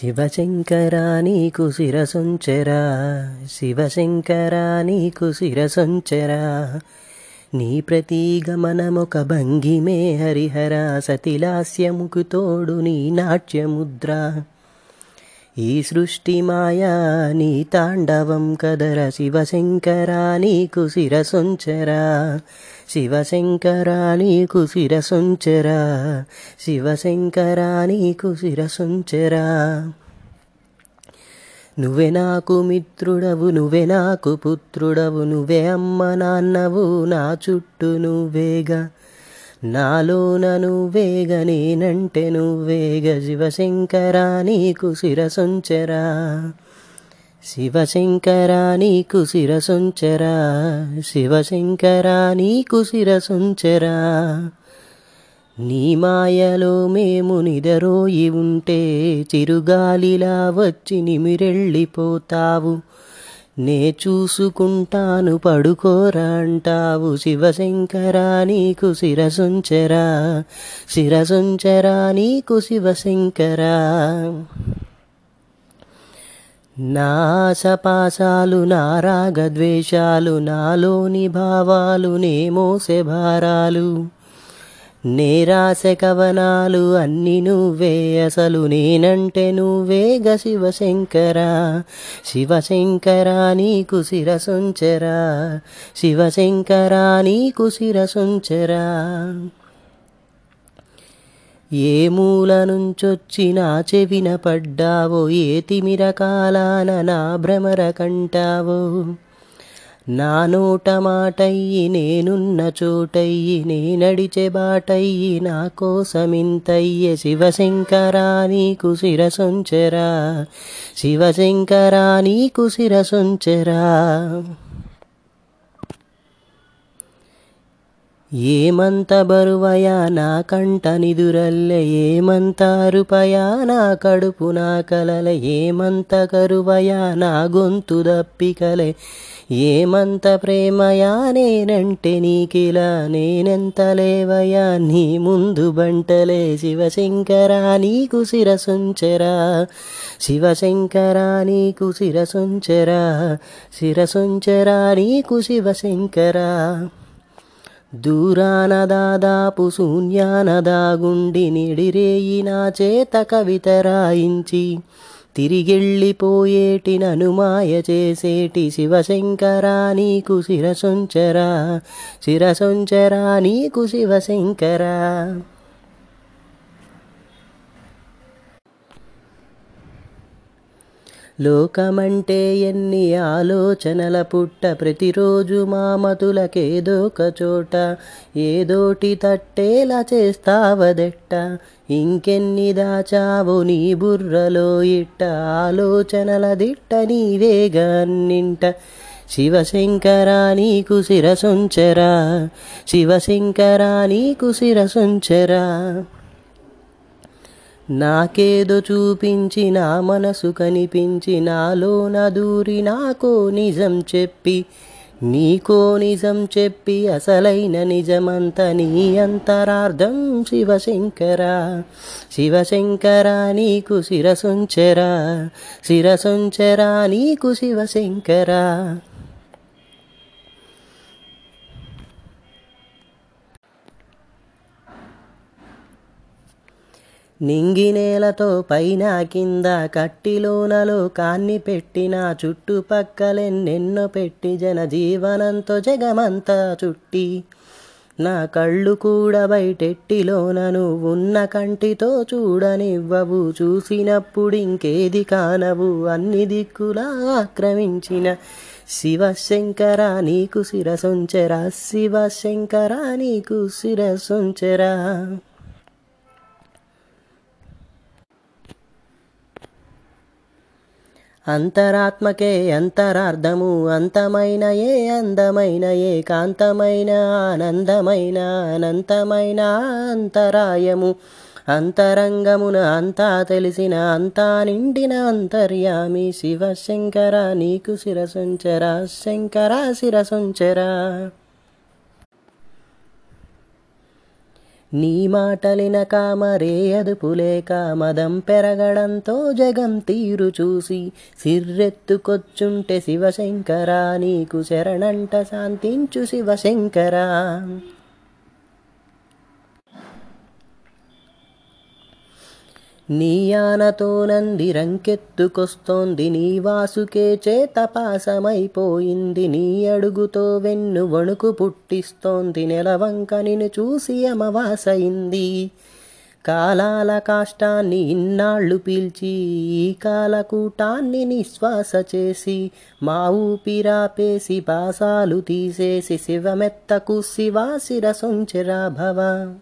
శివశంకరా నీకు శిరసొంచెరా. శివశంకరా నీకు శిరసొంచెరా. నీ ప్రతీగమనమొక భంగిమే హరిహర. సతిలాస్యముకు తోడు నీ నాట్యముద్ర. ఈ సృష్టి మాయా నీ తాండవం కదర శివశంకరా నీకు శిరసొంచెరా. శివశంకర నీకు శిరసొంచెరా. శివశంకర నీకు నువ్వే నాకు మిత్రుడవు నువ్వే నాకు పుత్రుడవు నువ్వే అమ్మ నాన్నవు నా చుట్టూ నువ్వేగా. నాలోన నువ్వేగ నేనంటే నువ్వేగ. శివశంకరా నీకు శిరసొంచెరా. శివశంకర నీకు శిరసొంచెరా. శివశంకర నీకు శిరసొంచెరా. నీ మాయలో మేము నిదరోయి ఉంటే చిరుగాలిలా వచ్చి నిమిరెళ్ళిపోతావు. నే చూసుకుంటాను పడుకోరా అంటావు. శివశంకరా నీకు శిరసొంచెరా. శిరసొంచెరా నీకు శివశంకరా. నా ఆశపాశాలు నా రాగద్వేషాలు నాలోని భావాలు నే మోసే భారాలు. నేరాసె కవనాలు అన్ని నువ్వే అసలు నేనంటే నువ్వేగ శివశంకర. శివశంకర నీకు శిరసుంచరా శివశంకర నీకు శిరసుంచరా. ఏ మూల నుంచొచ్చి నా చెవిన పడ్డావో ఏ తిమిర కాలాన నా భ్రమర కంటావో. నా నోట మాటయ్యి నేనున్న చోటయ్యి నే నడిచే బాటయ్యి నా కోసమింతయ్య శివశంకరా నీకు శిరసొంచెరా. శివశంకరా నీకు శిరసొంచెరా. ఏమంత బరువయా నా కంట నిదురల్లె ఏమంత అరుపయా నా కడుపు నా కలల ఏమంత కరువయా నా గొంతు దప్పికలే. ఏమంత ప్రేమయా నేనంటే నీకిలా నేనెంత లేవయా నీ ముందు బంటలే. శివశంకరా నీకు శిరసొంచెరా. శివశంకరా నీకు శిరసొంచెరా. శిరసొంచెరా నీకు శివశంకరా. దూరాన దాదాపు శూన్యాన దాగుండి నిడిరేయి నా చేత కవిత రాయించి తిరిగెళ్ళిపోయేటి ననుమాయ చేసేటి శివశంకరా నీకు శిరసొంచరా శిరసొంచరా నీకు శివశంకరా. లోకమంటే ఎన్ని ఆలోచనల పుట్ట ప్రతిరోజు మామతులకేదోక చోట. ఏదోటి తట్టేలా చేస్తావదెట్ట? ఇంకెన్ని దాచావు నీ బుర్రలో ఇట్ట? ఆలోచనల దిట్ట నీవేగా అన్నింట శివశంకరా నీకు శిరసుంచరా. శివశంకరా నీకు శిరసుంచరా. నాకేదో చూపించి నా మనసు కనిపించి నాలోన దూరి నాకో నిజం చెప్పి నీకో నిజం చెప్పి అసలైన నిజమంత నీ అంతరార్థం శివశంకరా. శివశంకరా నీకు శిరసొంచెరా శిరసొంచెరా నీకు శివశంకరా. నింగినేలతో పైన కింద కట్టిలోనలో కాన్ని పెట్టిన చుట్టుపక్కలెన్నెన్నో పెట్టి జన జీవనంతో జగమంతా చుట్టి. నా కళ్ళు కూడా బయటెట్టిలోనను ఉన్న కంటితో చూడనివ్వవు చూసినప్పుడు ఇంకేది కానవు అన్ని దిక్కులా ఆక్రమించిన శివశంకర నీకు శిరసొంచెరా శివశంకర నీకు శిరసొంచెరా. అంతరాత్మకే అంతరార్థము అంతమైన ఏ అందమైన ఏ కాంతమైన ఆనందమైన అనంతమైన అంతరాయము. అంతరంగమున అంతా తెలిసిన అంతా నిండిన అంతర్యామి శివ శంకర నీకు శిరసంచరా శంకర శిరసంచరా. నీ మాటలినక మరే అదుపులేక మదం పెరగడంతో జగం తీరు చూసి సిర్రెత్తుకొచ్చుంటే శివశంకరా నీకు శరణంట శాంతించు శివశంకరా. నీయానతో నంది రంకెత్తుకొస్తోంది నీ వాసుకే చేతపాసమైపోయింది నీ అడుగుతో వెన్ను వణుకు పుట్టిస్తోంది నెలవంక నిన్ను చూసి అమవాసయింది కాలాల కాష్టాన్ని ఇన్నాళ్ళు పీల్చి ఈ కాలకూటాన్ని నిశ్వాస చేసి మా ఊపిరాపేసి పాసాలు తీసేసి శివమెత్తకు శివా శిరసొంచెరా భవ.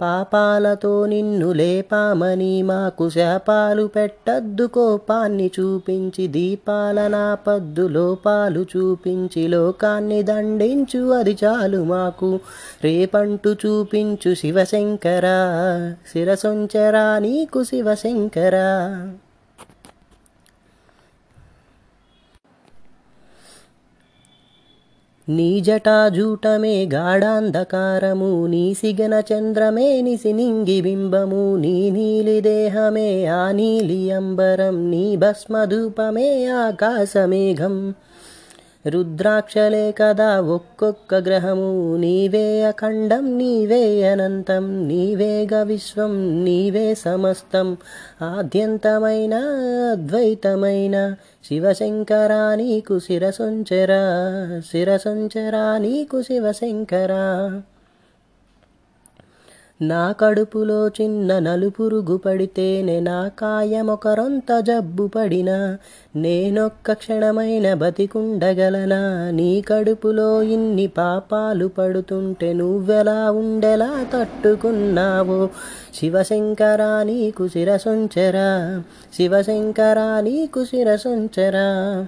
పాపాలతో నిన్ను లేపామని మాకు శాపాలు పెట్టద్దు కోపాన్ని చూపించి దీపాల నాపద్దు లోపాలు చూపించి లోకాన్ని దండించు అది చాలు మాకు. రేపంటు చూపించు శివశంకరా శిరసొంచరా నీకు శివశంకరా. నీ జటాజూటమే గాఢాంధకారము నీ సిగన చంద్రమే నిసినింగి బింబము నీ నీలి దేహమే ఆ నీలి అంబరం నీ భస్మధూపమే ఆకాశమేఘం రుద్రాక్షలే కదా ఒక్కొక్క గ్రహము. నీవే అఖండం నీవే అనంతం నీవేగ విశ్వం నీవే సమస్తం. ఆద్యంతమైన అద్వైతమైన శివశంకరా నీకు శిరసుంచరా శిరసొంచరా నీకు శివశంకరా. నా కడుపులో చిన్న నలుపురుగు పడితేనే నా కాయమొకరొంత జబ్బు పడినా నేనొక్క క్షణమైన బతికుండగలనా? నీ కడుపులో ఇన్ని పాపాలు పడుతుంటే నువ్వెలా ఉండెలా తట్టుకున్నావో? శివశంకరా నీకు శిరసొంచరా? శివశంకరా నీకు శిరసొంచరా?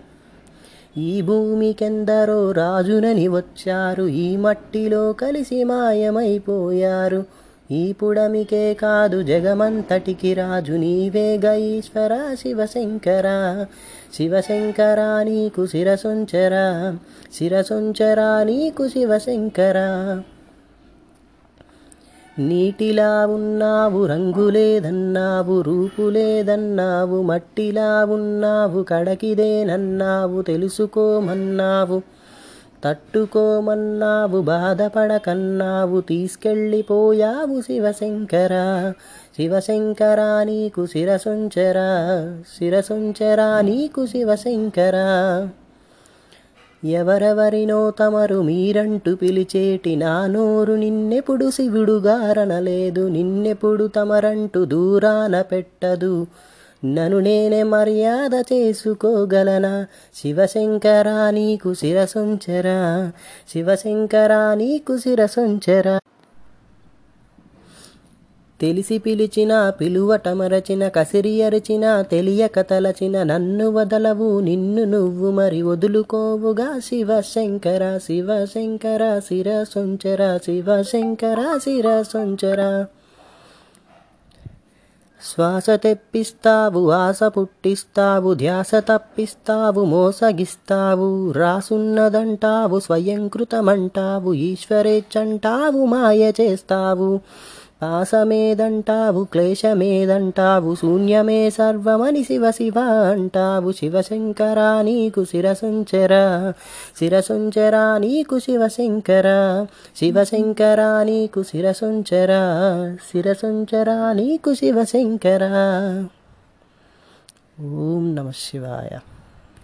ఈ భూమికెందరో రాజునని వచ్చారు ఈ మట్టిలో కలిసి మాయమైపోయారు. ఈ పుడమికే కాదు జగమంతటికి రాజు నీవే గైశ్వర శివశంకరా. శివశంకర నీకు శిరసొంచరా శిరసొంచరా నీకు శివశంకరా. నీటిలా ఉన్నావు రంగులేదన్నావు రూపులేదన్నావు మట్టిలా ఉన్నావు కడకిదేనన్నావు తెలుసుకోమన్నావు. తట్టుకోమన్నావు బాధపడకన్నావు తీసుకెళ్ళిపోయావు శివశంకరా. శివశంకరా నీకు శిరసుంచరా శిరసొంచరా నీకు శివశంకరా. ఎవరెవరినో తమరు మీరంటూ పిలిచేటి నా నోరు నిన్నెప్పుడు శివుడుగారనలేదు నిన్నెప్పుడు తమరంటూ దూరాన పెట్టదు. నన్ను నేనే మర్యాద చేసుకోగలనా? శివశంకరా నీకు శిరసొంచరా? శివశంకరా నీకు శిరసొంచరా? తెలిసి పిలిచిన పిలువట మరచిన కసిరి అరిచిన తెలియక తలచిన నన్ను వదలవు నిన్ను నువ్వు మరి వదులుకోవుగా? శివశంకర శివశంకర శిరసొంచర శివశంకర శిరసొంచర? శ్వాస తెప్పిస్తావు ఆశ పుట్టిస్తావు ధ్యాస తప్పిస్తావు మోసగిస్తావు రాసున్నదంటావు స్వయంకృతమంటావు ఈశ్వరేచ్చంటావు మాయ చేస్తావు. ఆసమేదంటావు క్లేశమేదంటావు శూన్యమే సర్వమని శివ శివ అంటావు. శివశంకర నీకు శిరసంచర శిరసంచర నీకు శివశంకర శివశంకర నీకు శిరసంచర శిరసంచర నీకు శివశంకర. ఓం నమ శివాయ.